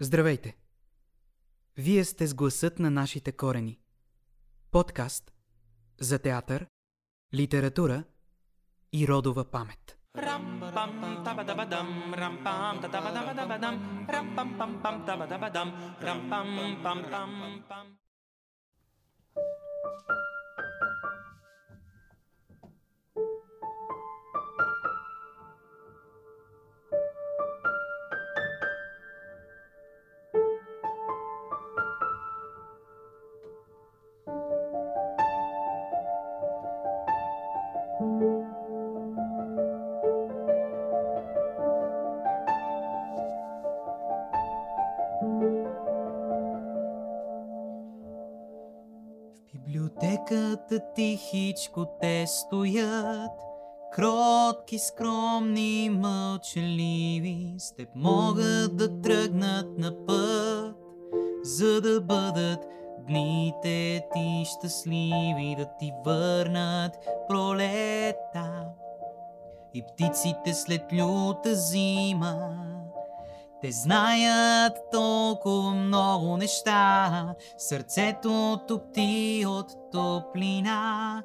Здравейте! Вие сте с гласът на нашите корени. Подкаст за театър, литература и родова памет. В библиотеката тихичко те стоят, кротки, скромни, мълчаливи, с теб могат да тръгнат на път, за да бъдат дните ти щастливи, да ти върнат пролета. И птиците след люта зима те знаят толкова много неща, сърцето топти от топлина.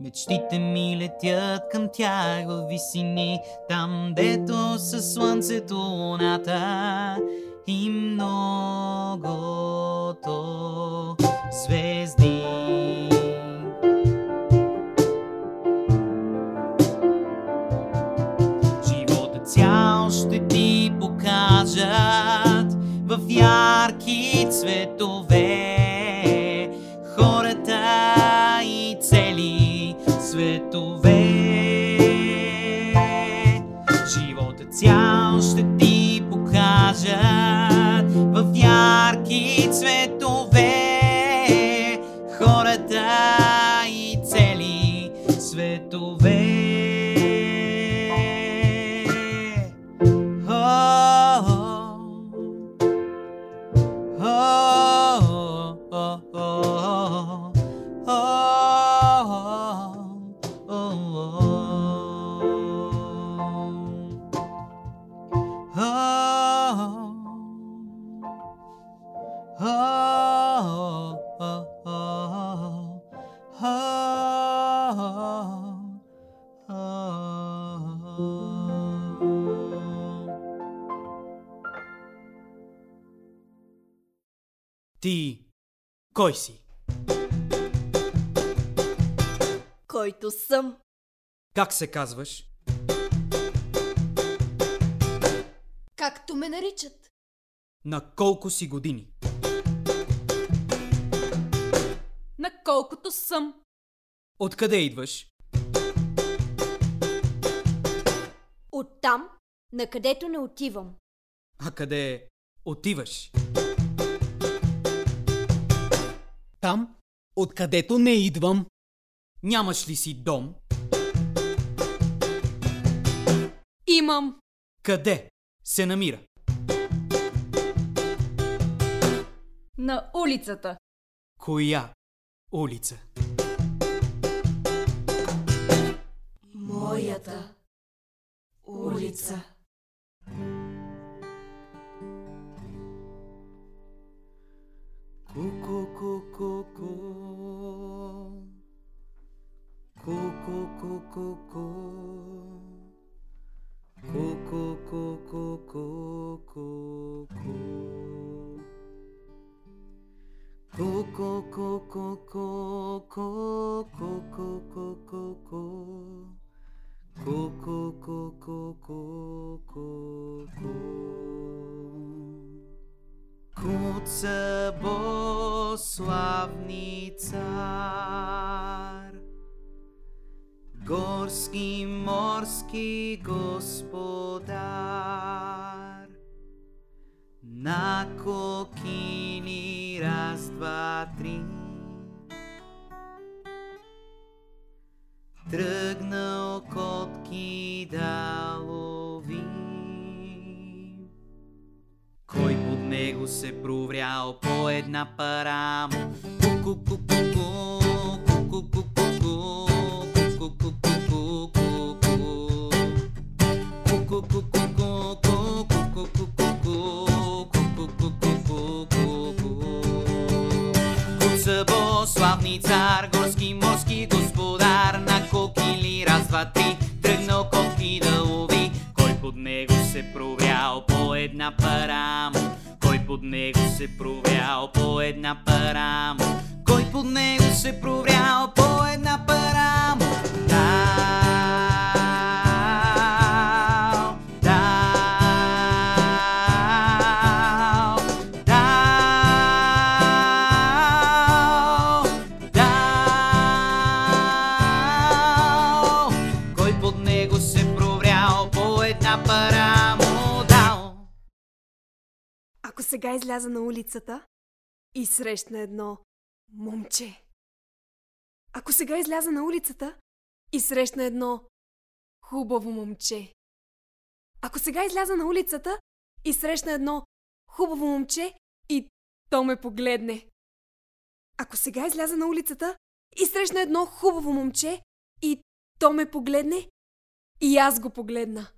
Мечтите ми летят към тях в висини, там дето със слънцето луната и многото звезди. Ярки цветове хората и цели светове. Живота цял ще ти покажат в ярки цветове кой си? който съм. Как се казваш? Както ме наричат. На колко си години? На колкото съм. Откъде идваш? Оттам, на където не отивам. А къде отиваш? Там, откъдето не идвам. Нямаш ли си дом? Имам. Къде се намира? На улицата. Коя улица? Моята улица. Cuckoo, cuckoo, cuckoo. Cuckoo, cuckoo. Пара му дал. Ако сега изляза на улицата и срещна едно момче. Ако сега изляза на улицата и срещна едно хубаво момче. Ако сега изляза на улицата и срещна едно хубаво момче и то ме погледне. Ако сега изляза на улицата и срещна едно хубаво момче и то ме погледне и аз го погледна.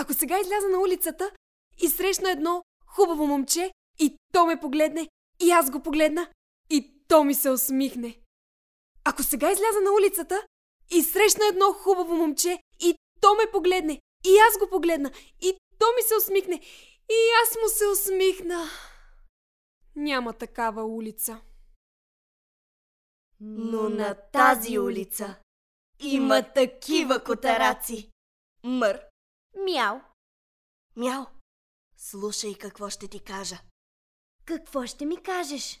Ако сега изляза на улицата и срещна едно хубаво момче и то ме погледне и аз го погледна и то ми се усмихне. Ако сега изляза на улицата и срещна едно хубаво момче и то ме погледне и аз го погледна и то ми се усмихне и аз му се усмихна. Няма такава улица. Но на тази улица има такива котараци. Мър. Мяу. Мяу. Слушай какво ще ти кажа. Какво ще ми кажеш?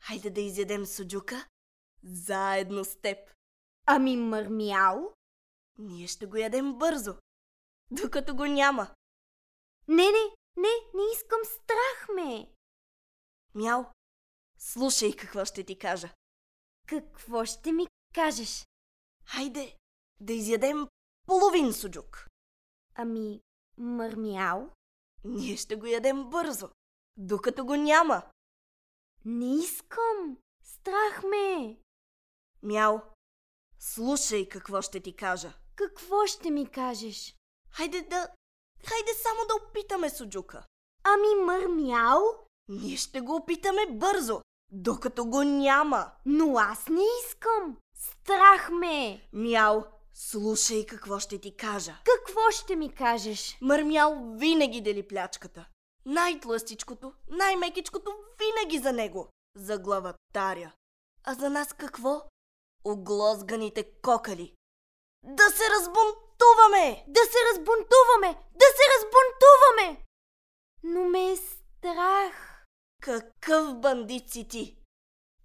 Хайде да изядем суджука заедно с теб. Ами мърмял? Ние ще го ядем бързо, докато го няма. Не, не, не, не искам страх ме. Мяу. Слушай какво ще ти кажа. Какво ще ми кажеш? Хайде да изядем половин суджук. Ами мърмял? Ние ще го ядем бързо, докато го няма. Не искам. Страх ме. Мяу. Слушай какво ще ти кажа. Какво ще ми кажеш? Хайде да... Хайде само да опитаме суджука. Ами мърмял? Ние ще го опитаме бързо, докато го няма. Но аз не искам. Страх ме. Мяу, слушай какво ще ти кажа. Какво ще ми кажеш? Мърмял винаги дели плячката. Най-тлъстичкото, най-мекичкото винаги за него. За главатаря. А за нас какво? Оглозганите кокали. Да се разбунтуваме! Да се разбунтуваме! Да се разбунтуваме! Но ме е страх. Какъв бандит си ти?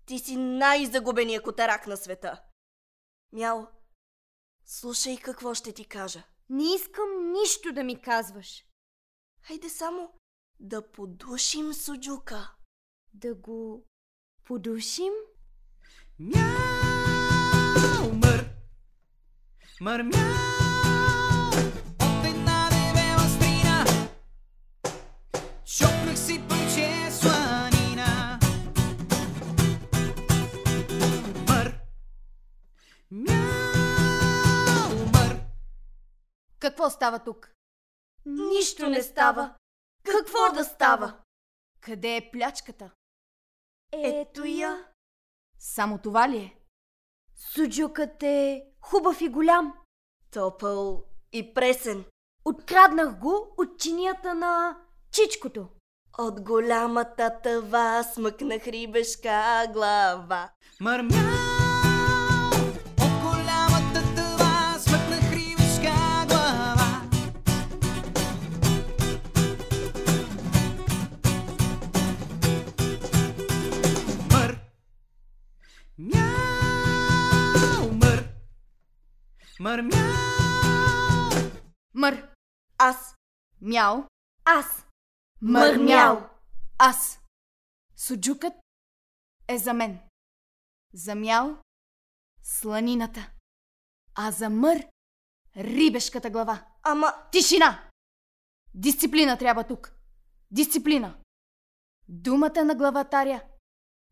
Ти си най-загубения котарак на света. Мяу, слушай какво ще ти кажа. Не искам нищо да ми казваш. Хайде само да подушим суджука. Да го подушим? Мяу, мър, мър, мяу, Какво става тук? Нищо не става. Какво да става? Къде е плячката? Ето я. Само това ли е? Суджукът е хубав и голям. Топъл и пресен. Откраднах го от чинията на чичкото. От голямата тъва смъкнах рибешка глава. мър, мър, мяу. Мър. Аз. Мяу. Аз. Мърмял. Аз. Суджукът е за мен. За мял сланината. А за мър рибешката глава. Ама Тишина! Дисциплина трябва тук. Дисциплина. Думата на главатаря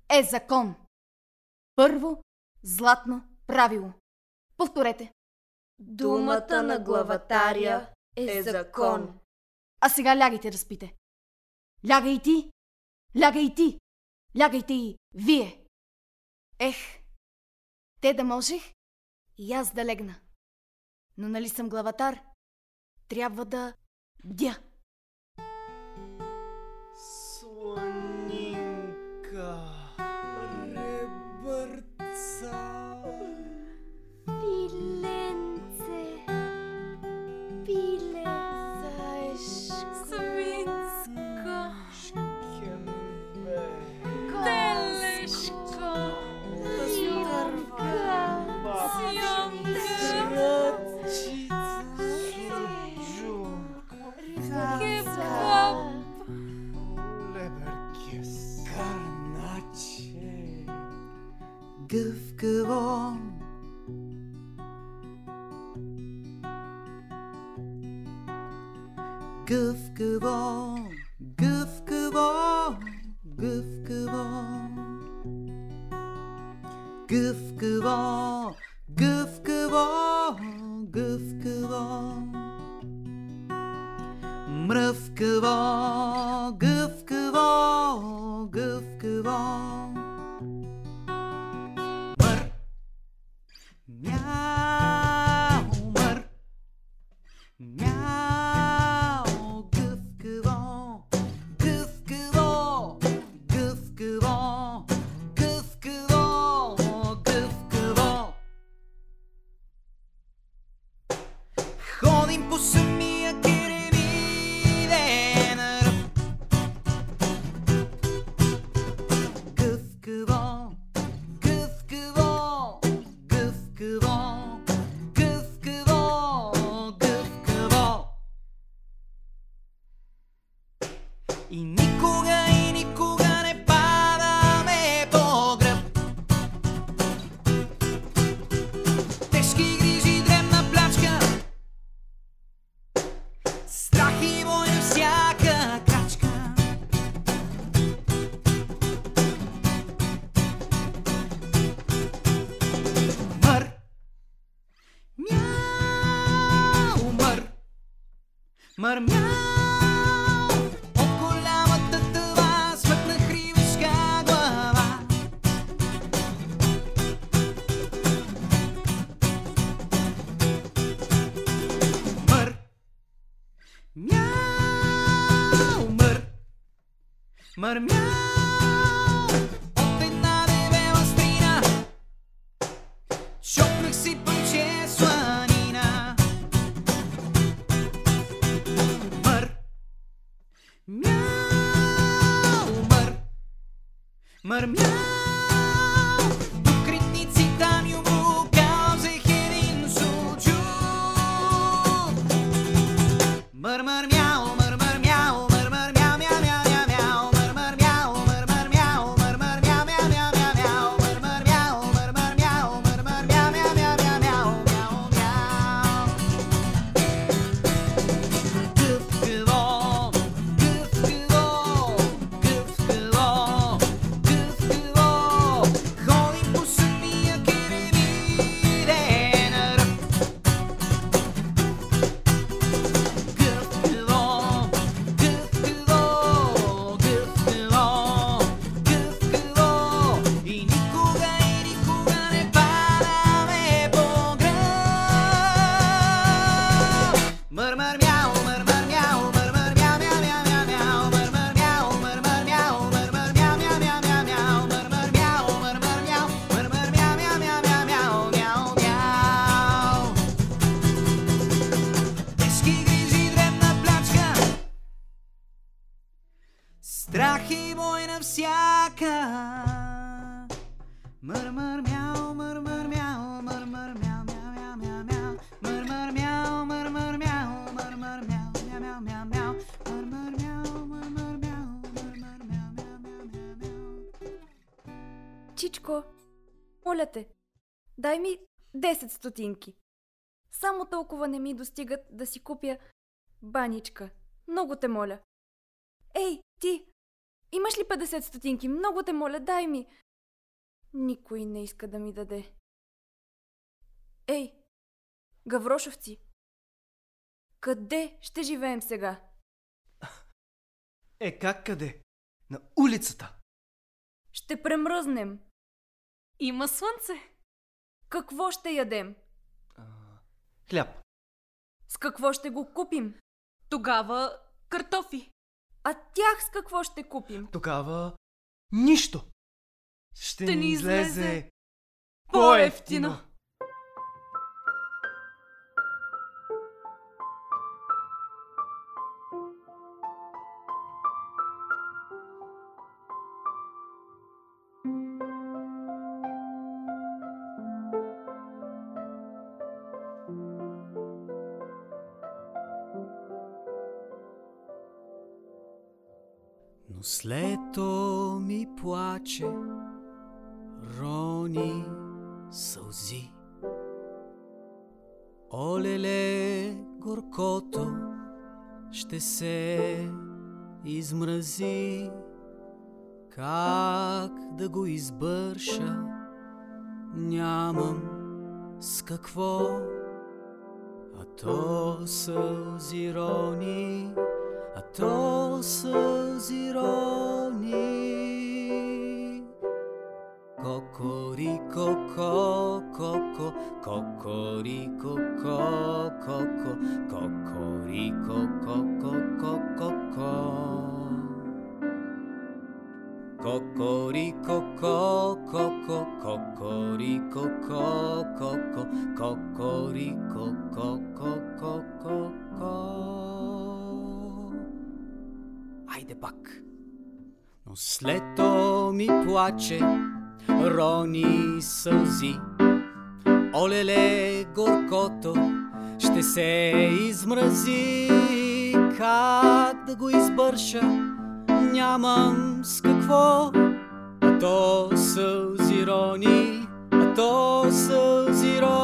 е закон. Първо златно правило. Повторете. Думата на главатаря е закон. А сега лягайте да спите. Лягай и ти! Лягай и ти! Лягайте и вие! Ех, те да можех и аз да легна. Но нали съм главатар? Трябва да дя. Marmita. моля те, дай ми 10 стотинки. Само толкова не ми достигат да си купя баничка. Много те моля. Ей, ти! Имаш ли 50 стотинки? Много те моля, дай ми! Никой не иска да ми даде. Ей, гаврошовци! Къде ще живеем сега? Е, как къде? На улицата! Ще премръзнем! Има слънце. Какво ще ядем? А, хляб. С какво ще го купим? Тогава картофи. А тях с какво ще купим? Тогава нищо. Ще, Ще ни излезе излезе по-ефтино. Избърша, нямам с какво. А то сълзи рони, а то сълзи рони. Кокорико, ко, коко, кокорико, ко, коко, кокорико, коко, коко, ко. Кокорико, ко, коко, кокорико, ко, коко, кокорико, коко, коко, ко. Айде пак. Но слето ми плаче, рони сълзи. Олеле, горкото ще се измрази. Как да го избърша, нямам с какво. А то сълзи рони, а то сълзи рони.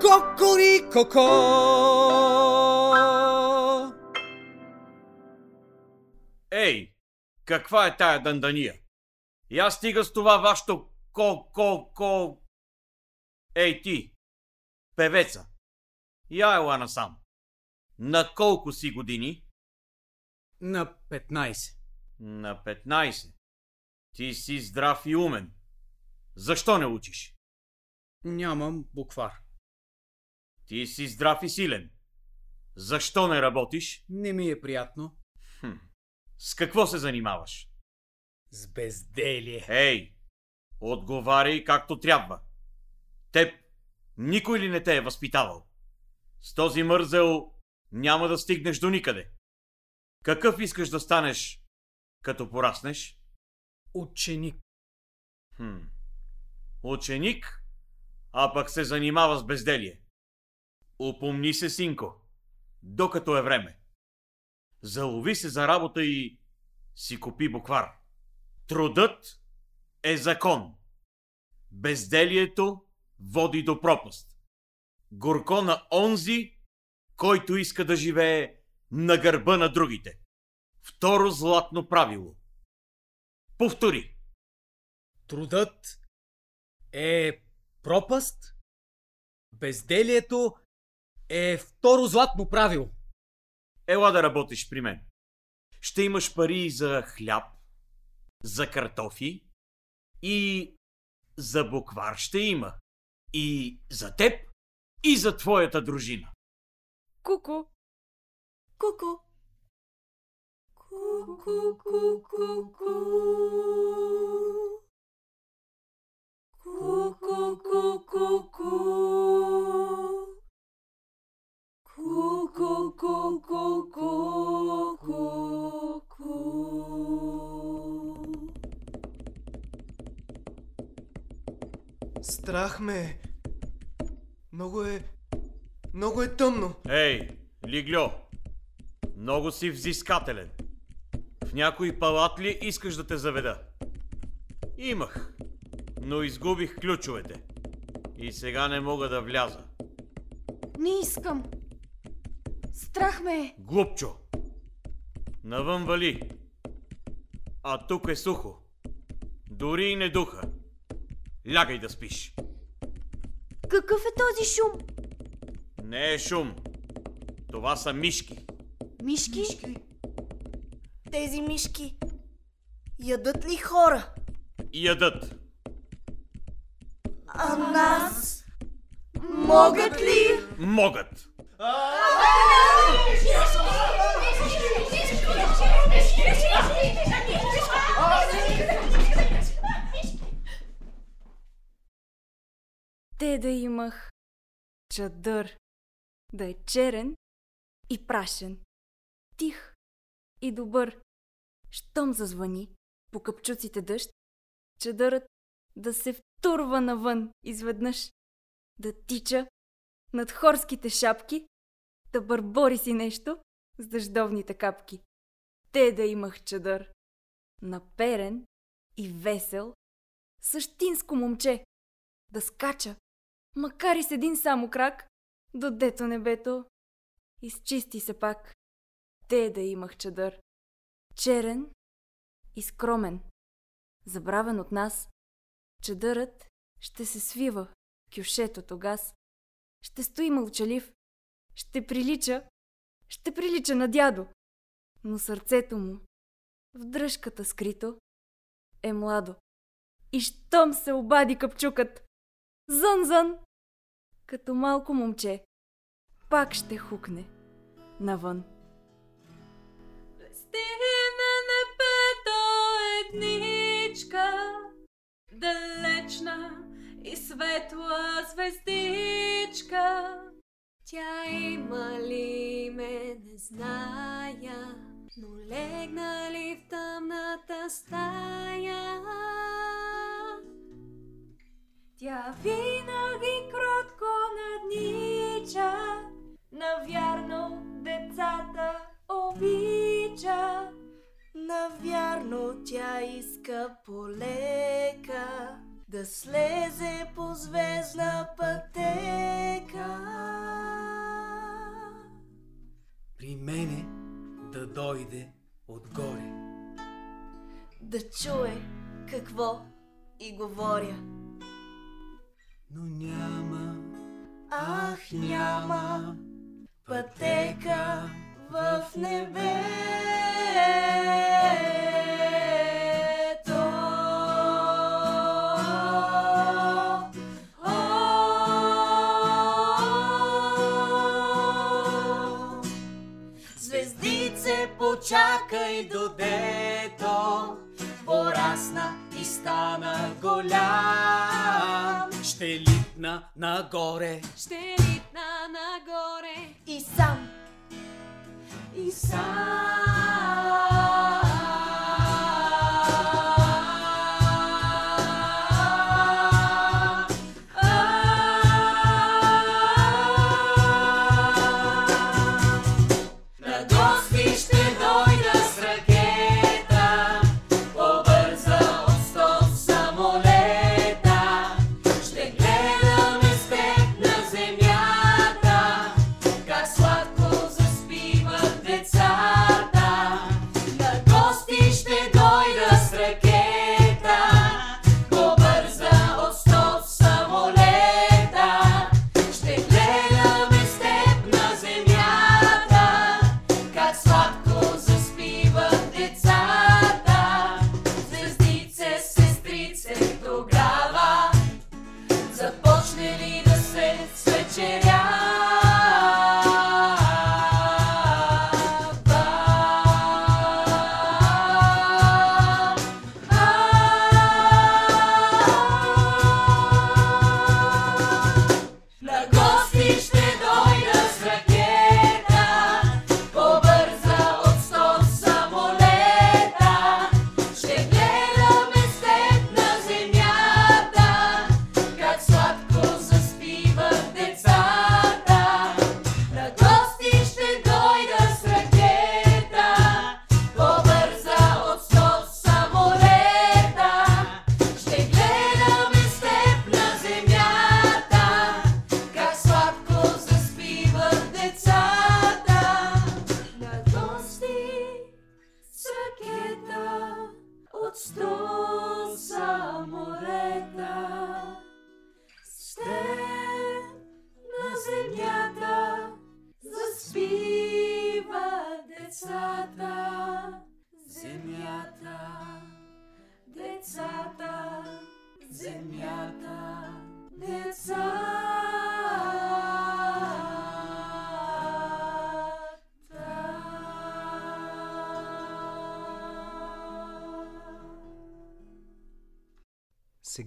Кокорико, ко. Ей, каква е тая дандания? Я стига с това вашето ко-ко-ко... Ей ти, певеца, я ела насам. На колко си години? На 15. На 15. Ти си здрав и умен. Защо не учиш? Нямам буквар. Ти си здрав и силен. Защо не работиш? Не ми е приятно. Хм. С какво се занимаваш? С безделие. Ей, отговаряй както трябва. Теб никой ли не те е възпитавал? С този мързел няма да стигнеш до никъде. Какъв искаш да станеш, като пораснеш? Ученик. Хм. Ученик, а пък се занимава с безделие. Упомни се, синко, докато е време. Залови се за работа и си купи буквар. Трудът е закон. Безделието води до пропаст. Горко на онзи, който иска да живее на гърба на другите. Второ златно правило. Повтори. Трудът е пропаст. Безделието е второ златно правило. Ела да работиш при мен. Ще имаш пари за хляб, за картофи и за буквар ще има. И за теб, и за твоята дружина. Куку. Ку-ку. Ку-ку-ку-ку-ку. Страх ме. Много е... Много е тъмно. Ей, Лигльо! Много си взискателен. В някой палат ли искаш да те заведа? Имах, но изгубих ключовете. И сега не мога да вляза. Не искам. Страх ме е. Глупчо! Навън вали. А тук е сухо. Дори и не духа. Лягай да спиш. Какъв е този шум? Не е шум. Това са мишки. Мишки? Тези мишки ядат ли хора? Ядат. А нас? Могат ли? Могат. Те да имах чадър, да е черен и прашен, тих и добър. Щом зазвъни по капчуците дъжд, чадърът да се втурва навън изведнъж, да тича над хорските шапки, да бърбори си нещо с дъждовните капки. Те да имах чадър, наперен и весел, същинско момче, да скача, макар и с един само крак, до дето небето, изчисти се пак. Те да имах чадър, черен и скромен, забравен от нас, чадърът ще се свива кюшето газ, ще стои мълчалив, ще прилича, ще прилича на дядо, но сърцето му, в дръжката скрито, е младо. И щом се обади капчукът, зън-зън, като малко момче, пак ще хукне навън. Стигне небето едничка, далечна и светла звездичка. Тя има ли ме, не зная, но легна ли в тъмната стая? Тя винаги кротко наднича, навярно децата обича. Навярно тя иска полека да слезе по звездна пътека. При мене да дойде отгоре. Да чуе какво и говоря. Но няма, Ах, няма пътека в небето. Стана голям. ще литна нагоре. Ще литна нагоре И сам, и сам.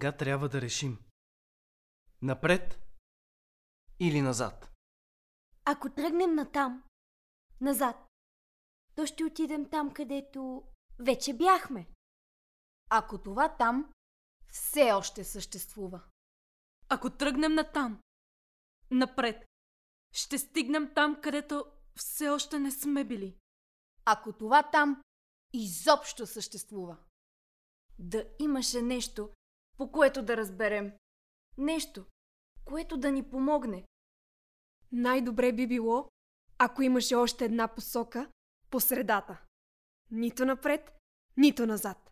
Сега трябва да решим. Напред или назад? Ако тръгнем натам, назад, то ще отидем там, където вече бяхме. Ако това там все още съществува. Ако тръгнем натам, напред, ще стигнем там, където все още не сме били. Ако това там изобщо съществува. Да имаше нещо, по което да разберем. Нещо, което да ни помогне. Най-добре би било, ако имаше още една посока по средата. Нито напред, нито назад.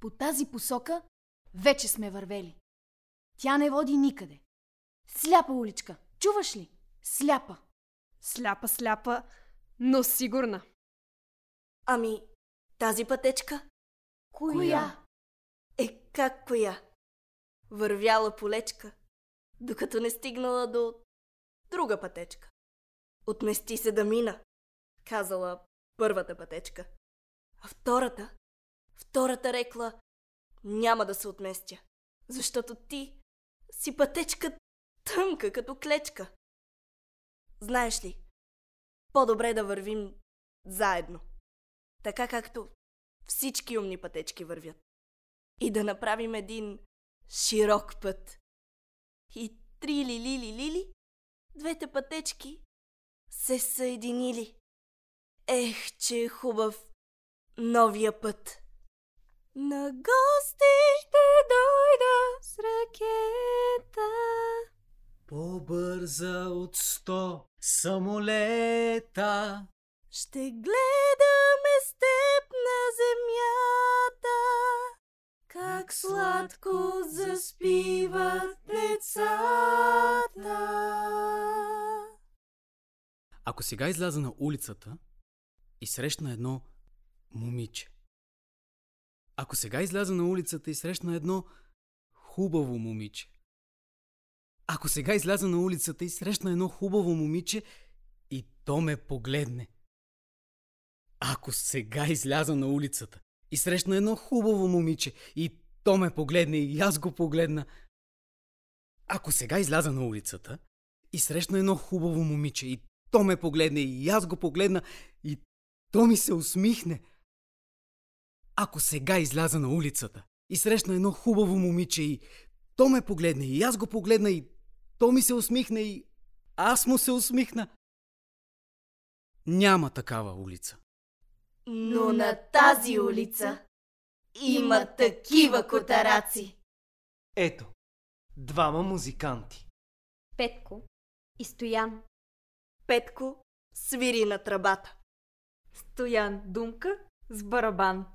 По тази посока вече сме вървели. Тя не води никъде. Сляпа уличка. Чуваш ли? Сляпа. Сляпа, сляпа, но сигурна. Ами, тази пътечка? Коя? Е, как коя? Вървяла полечка, докато не стигнала до друга пътечка. Отмести се да мина, казала първата пътечка. А втората, втората рекла, няма да се отместя, защото ти си пътечка тънка като клечка. Знаеш ли, по-добре да вървим заедно, така както всички умни пътечки вървят. И да направим един широк път. И три ли ли ли ли ли, двете пътечки се съединили. Ех, че е хубав новия път. На гости ще дойда с ракета. По-бърза от сто самолета. Ще гледаме с теб на земята. Как сладко заспиват децата. Ако сега изляза на улицата и срещна едно момиче. Ако сега изляза на улицата и срещна едно хубаво момиче. Ако сега изляза на улицата и срещна едно хубаво момиче и то ме погледне. Ако сега изляза на улицата и срещна едно хубаво момиче и то ме погледне и аз го погледна. Ако сега изляза на улицата и срещна едно хубаво момиче и то ме погледне и аз го погледна и то ми се усмихне. Ако сега изляза на улицата и срещна едно хубаво момиче и то ме погледне и аз го погледна и то ми се усмихне и аз му се усмихна. Няма такава улица. Но на тази улица има такива котараци. Ето, двама музиканти. Петко и Стоян. Петко свири на тръбата. Стоян думка с барабан.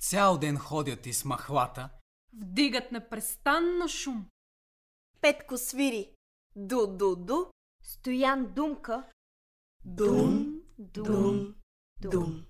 Цял ден ходят из махлата. Вдигат непрестанно шум. Петко свири ду-ду-ду, Стоян думка. дум, дум, дум. Събрали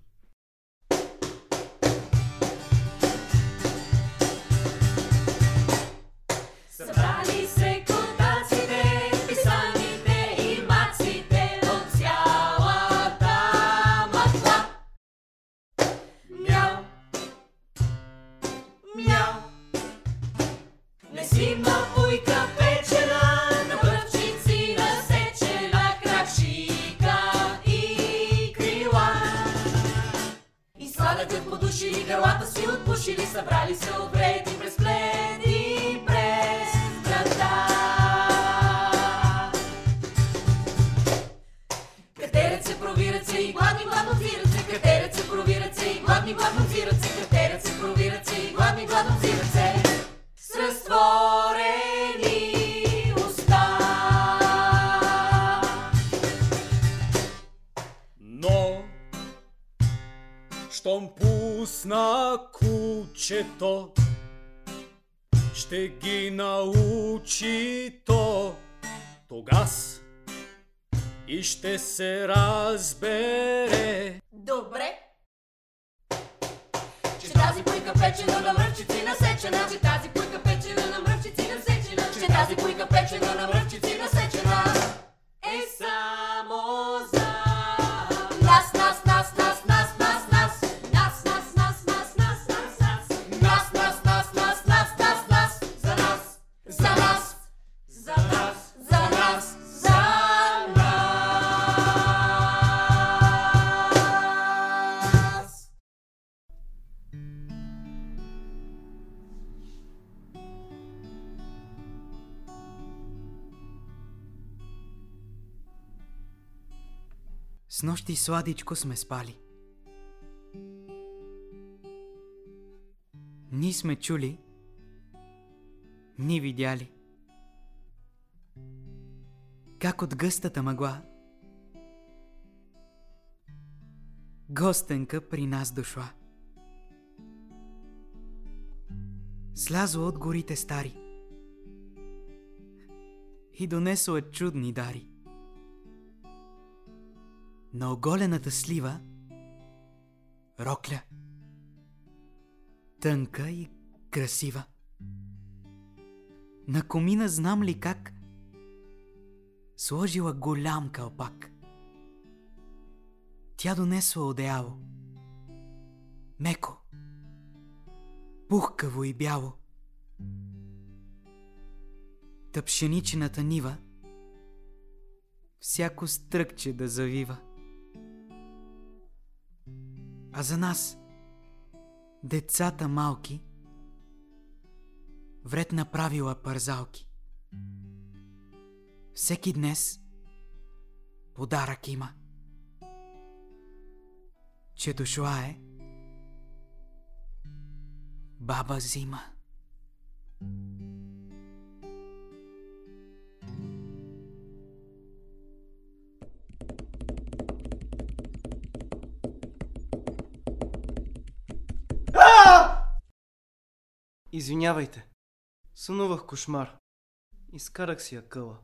подушили, гърлата си отпушили, събрали се от щом пусна кучето, ще ги научи то тогас и ще се разбере. Добре. Че тази пуйка печена на мръвчици насечена, че тази пуйка печена на мръвчици насечена, че тази пуйка печена на мръвчици нощи сладичко сме спали. Ни сме чули, ни видяли. Как от гъстата мъгла гостенка при нас дошла. Слязла от горите стари и донесла чудни дари. На оголената слива рокля, тънка и красива. На комина знам ли как сложила голям кълпак. Тя донесла одеяло. Меко, пухкаво и бяло. Тъпшеничената нива всяко стръкче да завива. А за нас, децата малки, вред направила парзалки. Всеки днес подарък има. Че дошла е баба зима. Извинявайте. Сънувах кошмар. Изкарах си акъла.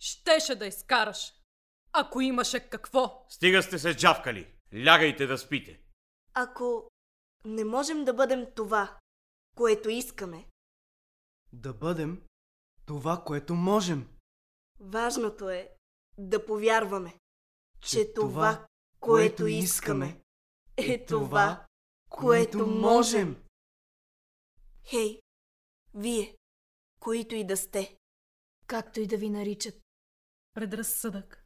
Щеше да изкараш, ако имаше какво. Стига сте се джавкали. Лягайте да спите. Ако не можем да бъдем това, което искаме, Да бъдем това, което можем. важното е да повярваме, че това, което искаме, е това, което можем. Хей, вие, които и да сте, Както и да ви наричат. Предразсъдък.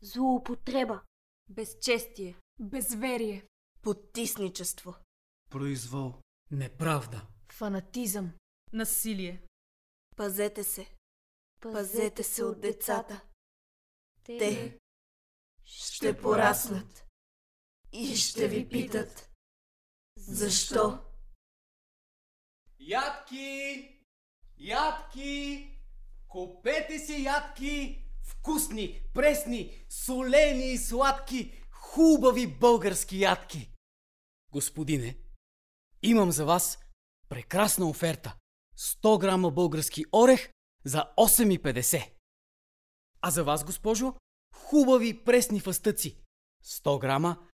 Злоупотреба. Безчестие. Безверие. потисничество, Произвол. Неправда. Фанатизъм. Насилие. пазете се, пазете се от децата. Те ще пораснат и ще ви питат защо. Ядки! Ядки! Купете си ядки! Вкусни, пресни, солени и сладки, хубави български ядки! Господине, имам за вас прекрасна оферта. 100 грама български орех за 8,50. А за вас, госпожо, хубави пресни фъстъци. 100 грама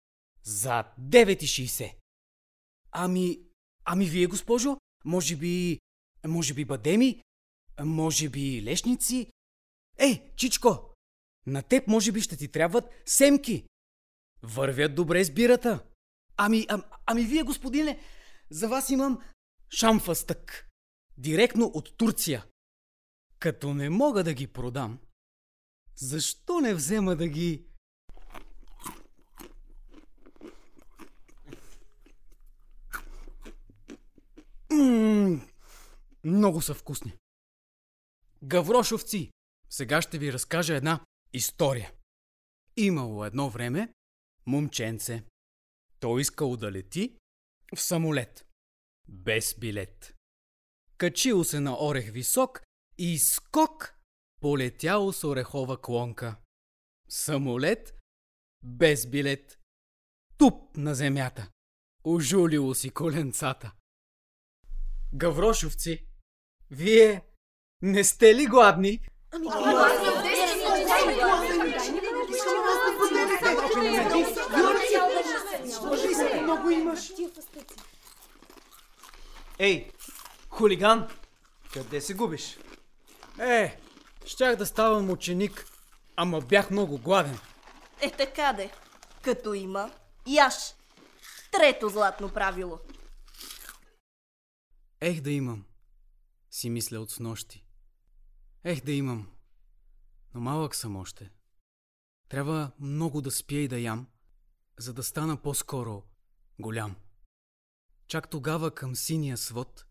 за 9,60. Ами, ами вие, госпожо, може би, може би бадеми, може би лешници. Ей, Чичко, на теб може би ще ти трябват семки. Вървят добре с бирата. Ами, ам, ами вие, господине, за вас имам шамфастък. Директно от Турция. Като не мога да ги продам, защо не взема да ги... Много са вкусни. Гаврошовци, сега ще ви разкажа една история. Имало едно време момченце. Той искал да лети в самолет. Без билет. Качил се на орех висок и скок полетял с орехова клонка. Самолет без билет. Туп на земята. Ожулило си коленцата. Гаврошовци, вие не сте ли гладни? Много имаш. Ей, хулиган! Къде се губиш? Е, щях да ставам ученик, ама бях много гладен. Е така де, като има, яш. Трето златно правило. Ех да имам, си мисля от снощи. Ех да имам, но малък съм още. Трябва много да спя и да ям, за да стана по-скоро голям. Чак тогава към синия свод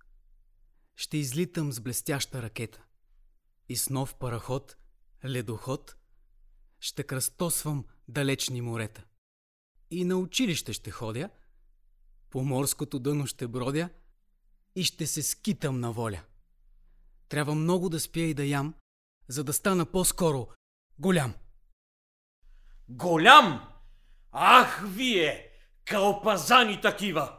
ще излитам с блестяща ракета и с нов параход, ледоход, ще кръстосвам далечни морета. И на училище ще ходя, по морското дъно ще бродя и ще се скитам на воля. Трябва много да спя и да ям, за да стана по-скоро голям. Голям! Ах, вие, калпазани такива!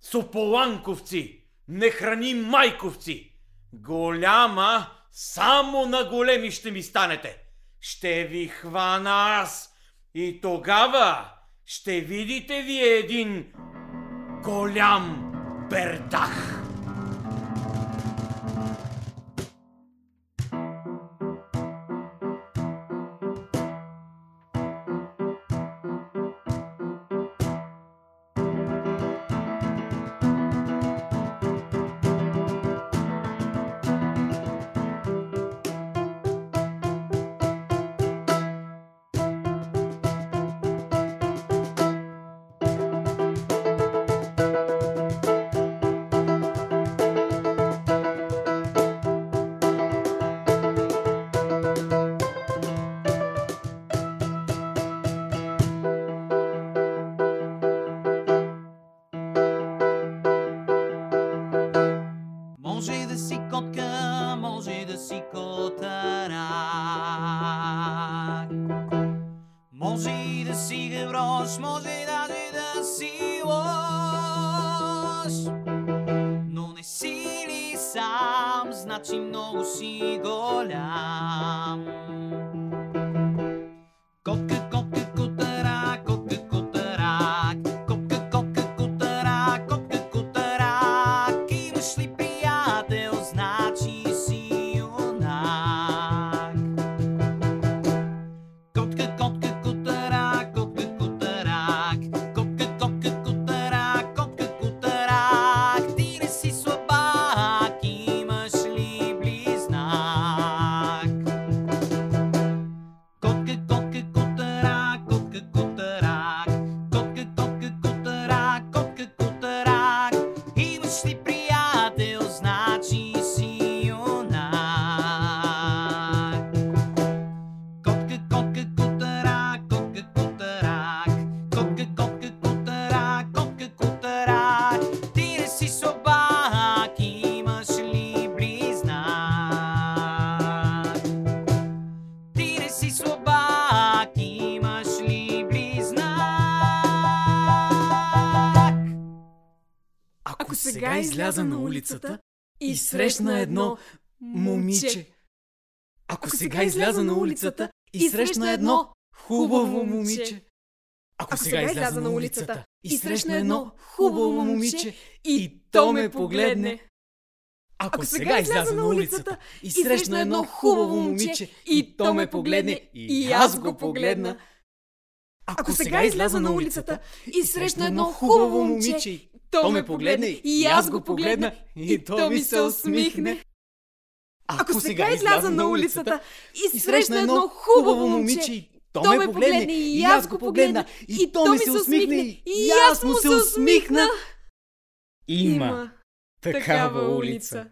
Сополанковци, нехрани майковци! Голяма, само на големи ще ми станете! Ще ви хвана аз! И тогава ще видите вие един голям verdad. Много си голям. Изляза на улицата и срещна едно момиче. Ако сега изляза на улицата и срещна едно хубаво момиче. Ако сега изляза на улицата и срещна едно хубаво момиче и то ме погледне. Ако сега изляза на улицата и срещна едно хубаво момиче и то ме погледне и аз го погледна. Ако сега изляза на улицата и срещна едно хубаво момиче и то ме погледне и аз го погледна и то ми се усмихне. Ако сега изляза на улицата и срещна едно хубаво момиче и то ме погледне и аз го погледна и то ми се усмихне и аз му се усмихна. Има такава улица.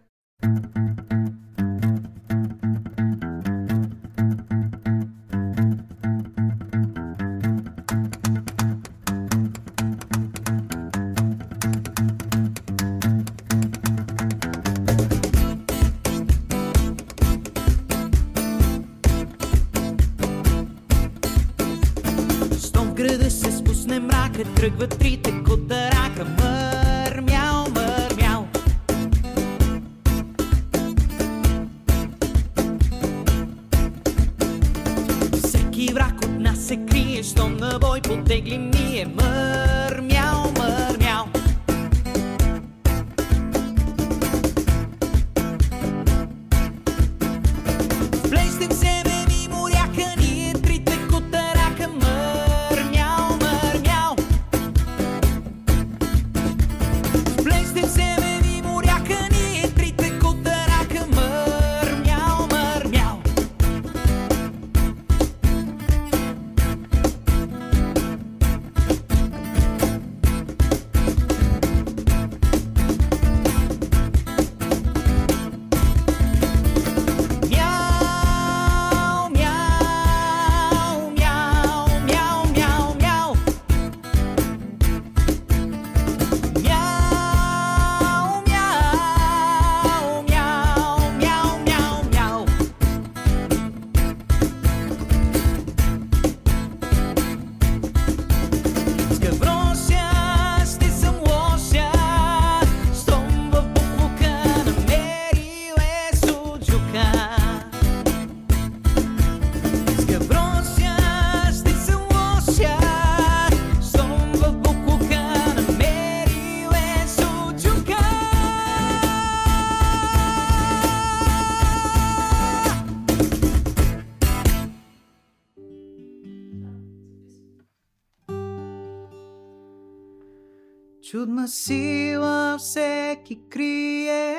Сила всеки крие,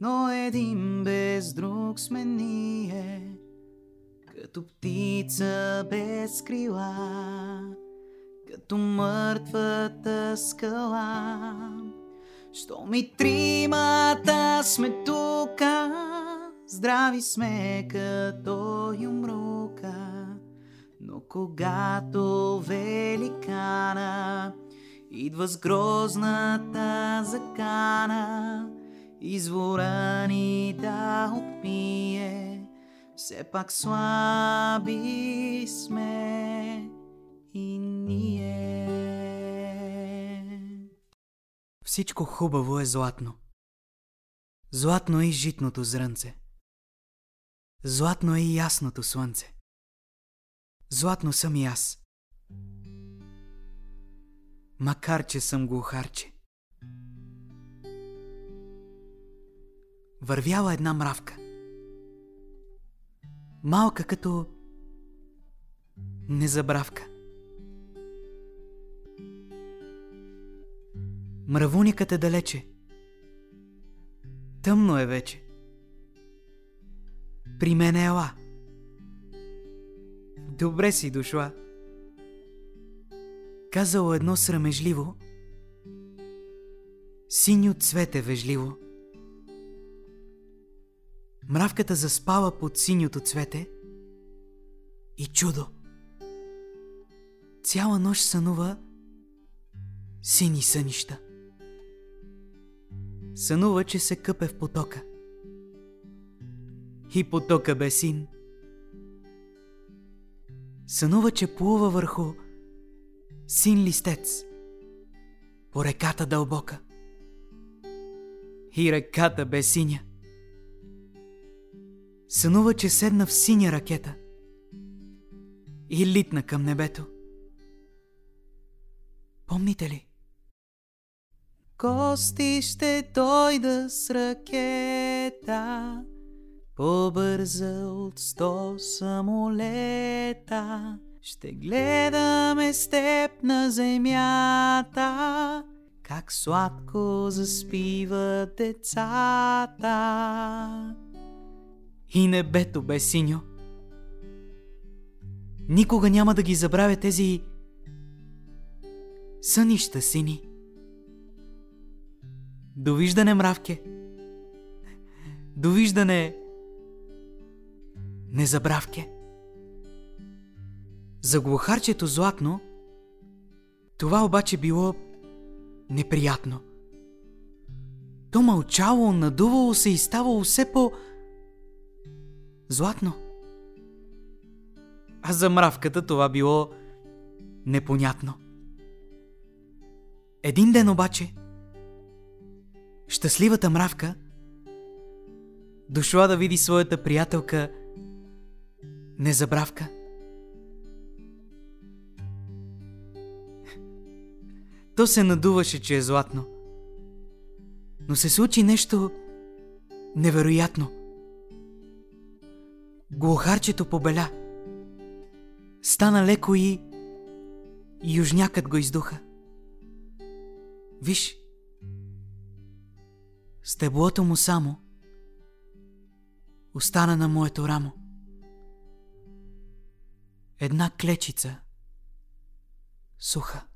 но един без друг сме ние. Като птица без крила, като мъртвата скала. Що ми тримата сме тука, здрави сме като юмрука. Но когато великана идва с грозната закана, извора ни да отпие, все пак слаби сме и ние. Всичко хубаво е златно. Златно е и житното зрънце. Златно е и ясното слънце. Златно съм и аз. Макар, че съм глухарче. Вървяла една мравка. Малка като незабравка. Мравуникът е далече. Тъмно е вече. При мен ела. Добре си дошла. Казало едно срамежливо, синьо цвете вежливо. Мравката заспала под синьото цвете и чудо. Цяла нощ сънува сини сънища. Сънува, че се къпе в потока. И потока бе син. Сънува, че плува върху син листец по реката дълбока. И реката бе синя. Сънува, че седна в синя ракета и литна към небето. Помните ли? Гости ще дойда с ракета, по-бърза от сто самолета. Ще гледаме с теб на земята, как сладко заспиват децата. И небето бе синьо. Никога няма да ги забравя тези сънища сини. Довиждане, мравке. Довиждане, незабравке. За глухарчето златно, това обаче било неприятно. То мълчало, надувало се и ставало все по... златно. А за мравката това било непонятно. Един ден обаче, щастливата мравка дошла да види своята приятелка Незабравка. То се надуваше, че е златно. Но се случи нещо невероятно. Глухарчето побеля. Стана леко и южнякът го издуха. Виж, стеблото му само остана на моето рамо. Една клечица, суха.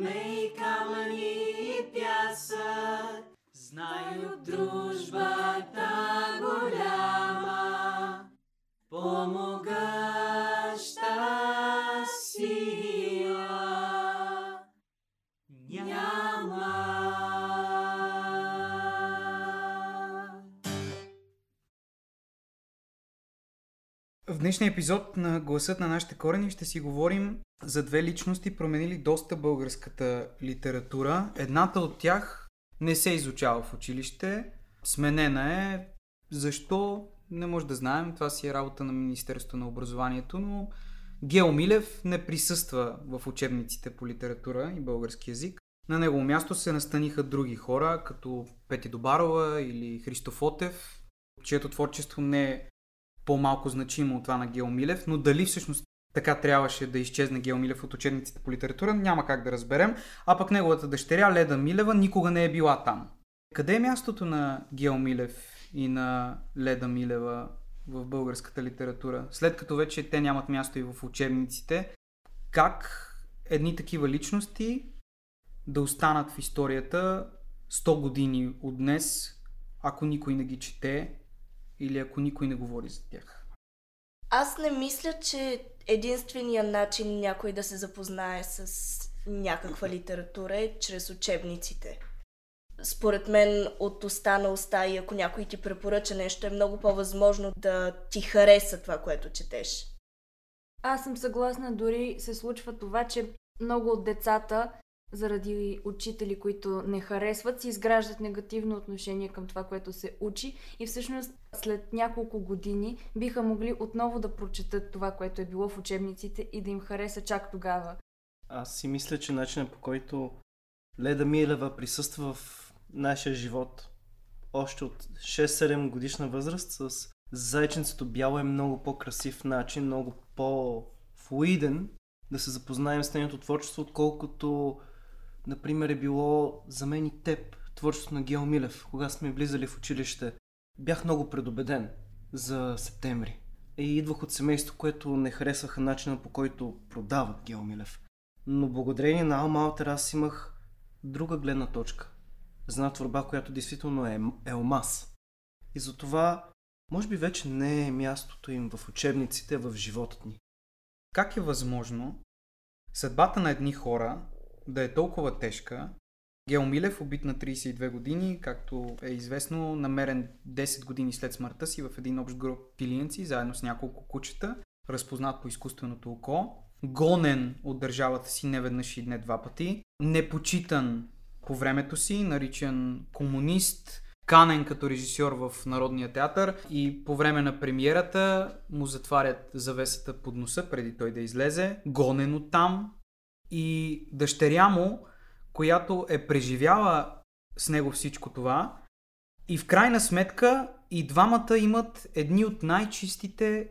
amazing. Днешния епизод на Гласът на нашите корени ще си говорим за две личности, променили доста българската литература. Едната от тях не се изучава в училище, сменена е. Защо? Не може да знаем. Това си е работа на Министерството на образованието, но Гео Милев не присъства в учебниците по литература и български язик. На негово място се настаниха други хора, като Пети Добарова или Христо Отев, чието творчество не е по-малко значимо от това на Гео Милев, но дали всъщност така трябваше да изчезне Гео Милев от учебниците по литература, няма как да разберем. А пък неговата дъщеря Леда Милева никога не е била там. Къде е мястото на Гео Милев и на Леда Милева в българската литература? След като вече те нямат място и в учебниците, как едни такива личности да останат в историята 100 години от днес, ако никой не ги чете или ако никой не говори за тях? Аз не мисля, че единствения начин някой да се запознае с някаква литература е чрез учебниците. Според мен от уста на уста и ако някой ти препоръча нещо, е много по-възможно да ти хареса това, което четеш. Аз съм съгласна, дори се случва това, че много от децата, заради учители, които не харесват, си изграждат негативно отношение към това, което се учи и всъщност след няколко години биха могли отново да прочетат това, което е било в учебниците и да им хареса чак тогава. Аз си мисля, че начинът по който Леда Милева присъства в нашия живот още от 6-7 годишна възраст с зайченцето бяло е много по-красив начин, много по-флуиден да се запознаем с нейното творчество, отколкото, например, е било за мен и теб, творчеството на Гео Милев, кога сме влизали в училище. Бях много предубеден за септември. И идвах от семейство, което не харесваха начина по който продават Гео Милев. Но благодарение на Алма Алтер аз имах друга гледна точка. За една творба, която действително е елмаз. И затова, може би вече не е мястото им в учебниците, в живота ни. Как е възможно съдбата на едни хора да е толкова тежка? Гео Милев, убит на 32 години, както е известно, намерен 10 години след смъртта си в един общ гроб пилиенци, заедно с няколко кучета, разпознат по изкуственото око, гонен от държавата си не веднъж и не два пъти, непочитан по времето си, наричан комунист, канен като режисьор в Народния театър и по време на премиерата му затварят завесата под носа преди той да излезе, гонен от там и дъщеря му, която е преживяла с него всичко това и в крайна сметка и двамата имат едни от най-чистите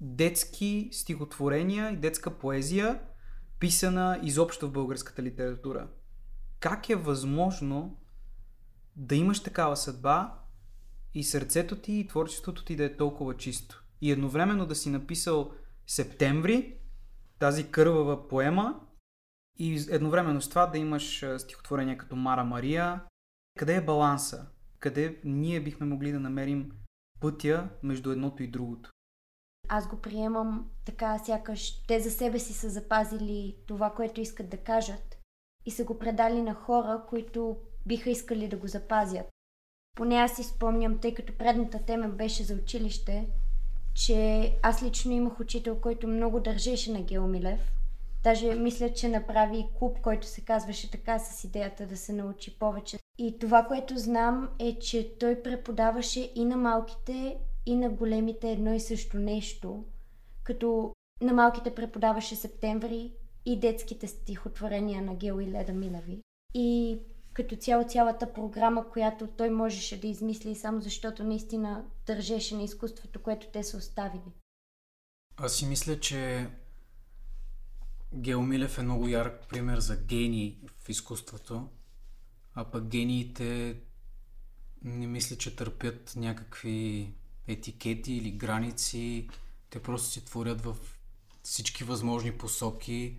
детски стихотворения и детска поезия, писана изобщо в българската литература. Как е възможно да имаш такава съдба и сърцето ти и творчеството ти да е толкова чисто? И едновременно да си написал Септември, тази кървава поема, и едновременно с това да имаш стихотворения като Мара Мария. Къде е баланса? Къде ние бихме могли да намерим пътя между едното и другото? Аз го приемам така, сякаш те за себе си са запазили това, което искат да кажат и са го предали на хора, които биха искали да го запазят. Поне аз си спомням, тъй като предната тема беше за училище, че аз лично имах учител, който много държеше на Гео Милев. Даже мисля, че направи клуб, който се казваше така с идеята да се научи повече. И това, което знам е, че той преподаваше и на малките, и на големите едно и също нещо. Като на малките преподаваше септември и детските стихотворения на Гео и Леда Милеви. И като цяло цялата програма, която той можеше да измисли само защото наистина държеше на изкуството, което те са оставили. Аз си мисля, че Гео Милев е много ярък пример за гений в изкуството, а пък гениите не мисля, че търпят някакви етикети или граници. Те просто си творят в всички възможни посоки,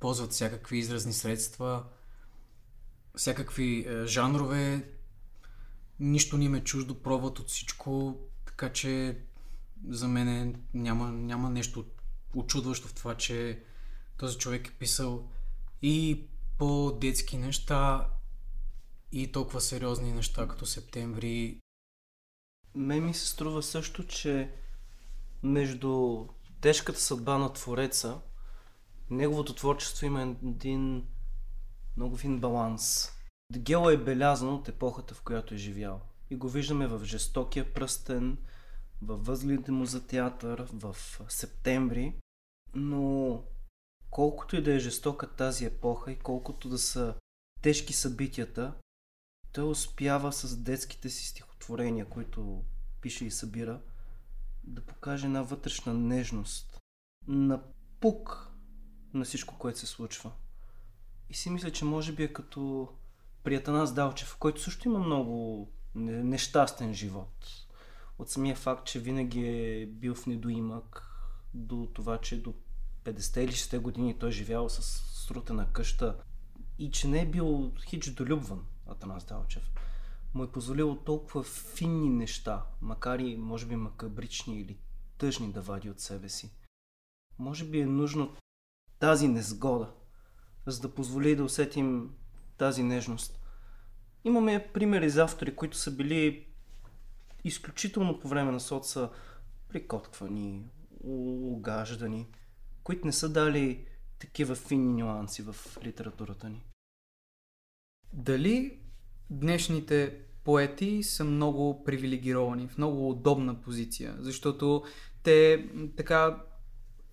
ползват всякакви изразни средства, всякакви е, жанрове, нищо ни ме е чуждо, пробват от всичко, така че за мен няма, няма нещо очудващо в това, че този човек е писал и по-детски неща, и толкова сериозни неща, като септември. Ме ми се струва също, че между тежката съдба на Твореца, неговото творчество има един много фин баланс. Гело е белязан от епохата, в която е живял. И го виждаме в Жестокия пръстен, във възгледите му за театър, в Септември. Но колкото и да е жестока тази епоха и колкото да са тежки събитията, той успява с детските си стихотворения, които пише и събира, да покаже една вътрешна нежност, на пук на всичко, което се случва. И си мисля, че може би е като при Атанас Далчев, който също има много нещастен живот. От самия факт, че винаги е бил в недоимък, до това, че до 50 или 60 години той е живял с срутена къща и че не е бил хич долюбван Атанас Далчев. Му е позволило толкова финни неща, макар и може би макабрични или тъжни да вади от себе си. Може би е нужно тази незгода, за да позволи да усетим тази нежност. Имаме примери за автори, които са били изключително по време на соца прикотквани, угаждани, които не са дали такива финни нюанси в литературата ни. Дали днешните поети са много привилегировани, в много удобна позиция, защото те така,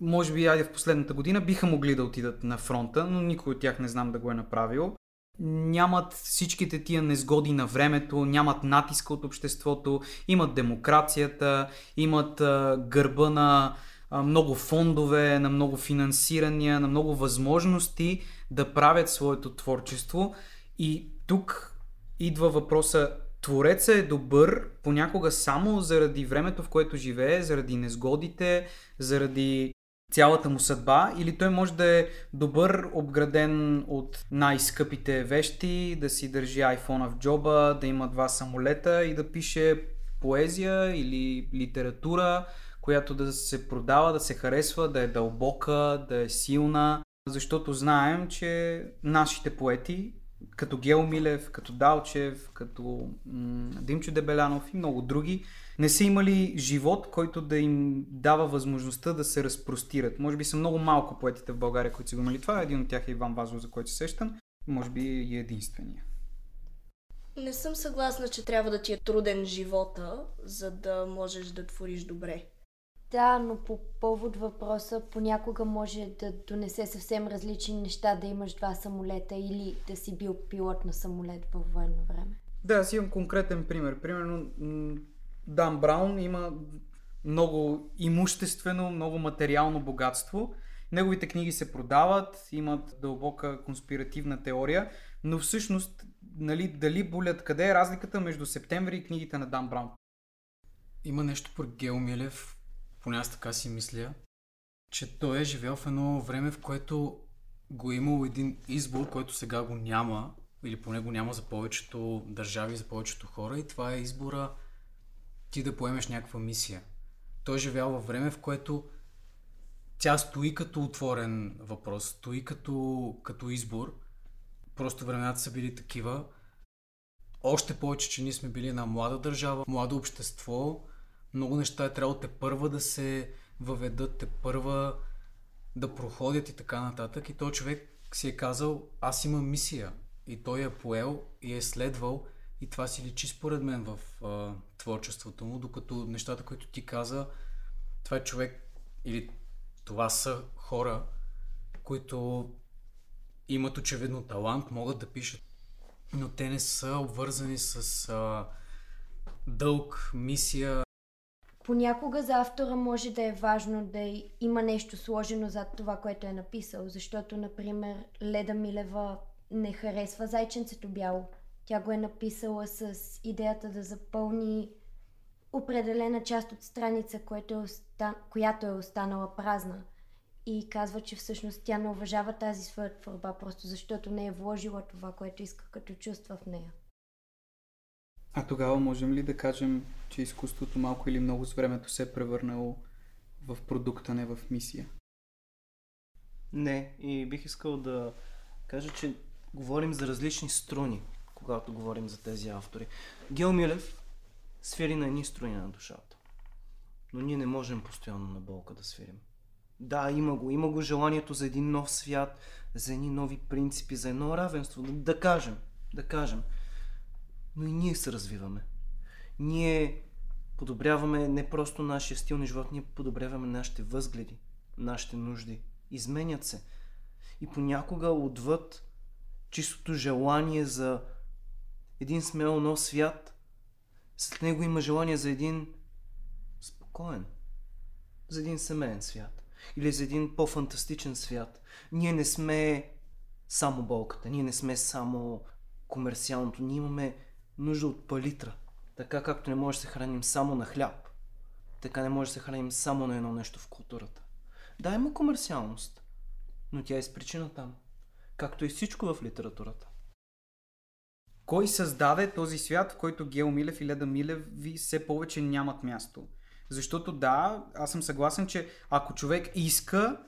може би айде в последната година, биха могли да отидат на фронта, но никой от тях не знам да го е направил. Нямат всичките тия незгоди на времето, нямат натиска от обществото, имат демокрацията, имат а, гърба на много фондове, на много финансирания, на много възможности да правят своето творчество. И тук идва въпроса, Творецът е добър понякога само заради времето, в което живее, заради незгодите, заради цялата му съдба, или той може да е добър, обграден от най-скъпите вещи, да си държи айфона в джоба, да има два самолета и да пише поезия или литература, която да се продава, да се харесва, да е дълбока, да е силна, защото знаем, че нашите поети като Гео Милев, като Далчев, като м- Димчо Дебелянов и много други, не са имали живот, който да им дава възможността да се разпростират. Може би са много малко поетите в България, които са го имали това. Един от тях е Иван Вазов, за който се сещам. Може би и единствения. Не съм съгласна, че трябва да ти е труден живота, за да можеш да твориш добре. Да, но по повод въпроса понякога може да донесе съвсем различни неща да имаш два самолета или да си бил пилот на самолет във военно време. Да, аз имам конкретен пример. Примерно Дан Браун има много имуществено, много материално богатство. Неговите книги се продават, имат дълбока конспиративна теория, но всъщност нали, дали болят, къде е разликата между септември и книгите на Дан Браун? Има нещо про Гео Милев, поне аз така си мисля, че той е живял в едно време, в което го е имал един избор, който сега го няма, или поне го няма за повечето държави, за повечето хора, и това е избора ти да поемеш някаква мисия. Той е живял във време, в което тя стои като отворен въпрос, стои като, като избор. Просто времената са били такива. Още повече, че ние сме били на млада държава, младо общество, много неща е трябвало те първа да се въведат, те първа да проходят и така нататък. И той човек си е казал, аз имам мисия. И той е поел и е следвал. И това си личи според мен в а, творчеството му, докато нещата, които ти каза, това е човек или това са хора, които имат очевидно талант, могат да пишат, но те не са обвързани с а, дълг, мисия, Понякога за автора може да е важно да има нещо сложено зад това, което е написал, защото, например, Леда Милева не харесва Зайченцето бяло. Тя го е написала с идеята да запълни определена част от страница, което е оста... която е останала празна. и казва, че всъщност тя не уважава тази своя творба, просто защото не е вложила това, което иска като чувства в нея. А тогава можем ли да кажем, че изкуството малко или много с времето се е превърнало в продукт, а не в мисия? Не, и бих искал да кажа, че говорим за различни струни, когато говорим за тези автори. Гео Милев свири на едни струни на душата. Но ние не можем постоянно на болка да свирим. Да, има го. Има го желанието за един нов свят, за едни нови принципи, за едно равенство. Да, да кажем. Да кажем. Но и ние се развиваме. Ние подобряваме не просто нашия стил на живот, ние подобряваме нашите възгледи, нашите нужди. Изменят се. И понякога отвъд чистото желание за един смел нов свят, след него има желание за един спокоен, за един семейен свят или за един по-фантастичен свят. Ние не сме само болката, ние не сме само комерциалното, ние имаме нужда от палитра. Така както не може да се храним само на хляб, така не може да се храним само на едно нещо в културата. Да, има комерциалност, но тя е с причина там, както и всичко в литературата. Кой създаде този свят, в който Гео Милев и Леда Милев ви все повече нямат място? Защото да, аз съм съгласен, че ако човек иска,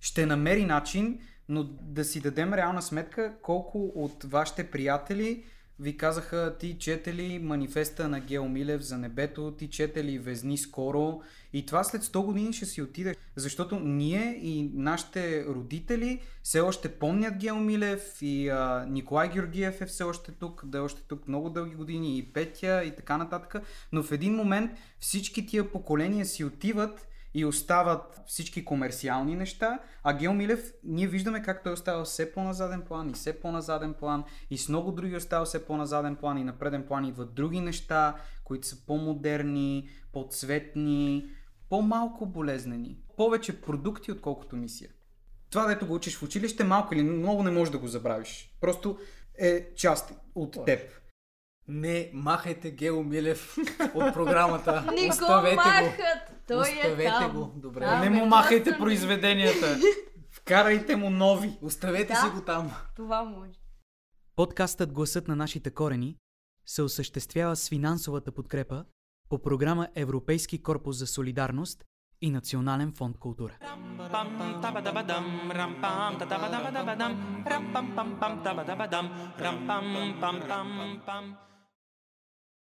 ще намери начин, но да си дадем реална сметка колко от вашите приятели ви казаха ти чете ли манифеста на Гео Милев за небето, ти чете ли Везни скоро и това след 100 години ще си отиде. Защото ние и нашите родители все още помнят Гео Милев и а, Николай Георгиев е все още тук, да е още тук много дълги години и Петя и така нататък. Но в един момент всички тия поколения си отиват и остават всички комерциални неща, а Гео Милев, ние виждаме как той остава все по-назаден план и все по-назаден план и с много други остава все по-назаден план и на преден план идват други неща, които са по-модерни, по-цветни, по-малко болезнени. Повече продукти, отколкото мисия. Това, дето го учиш в училище, малко или много не можеш да го забравиш. Просто е част от теб. Не махайте Гео Милев от програмата. Не го махат! Той е Оставете там. го. Добре. Там не е му махайте произведенията. Вкарайте му нови. Оставете Да. си го там. Това може. Подкастът Гласът на нашите корени се осъществява с финансовата подкрепа по програма Европейски корпус за солидарност и Национален фонд култура.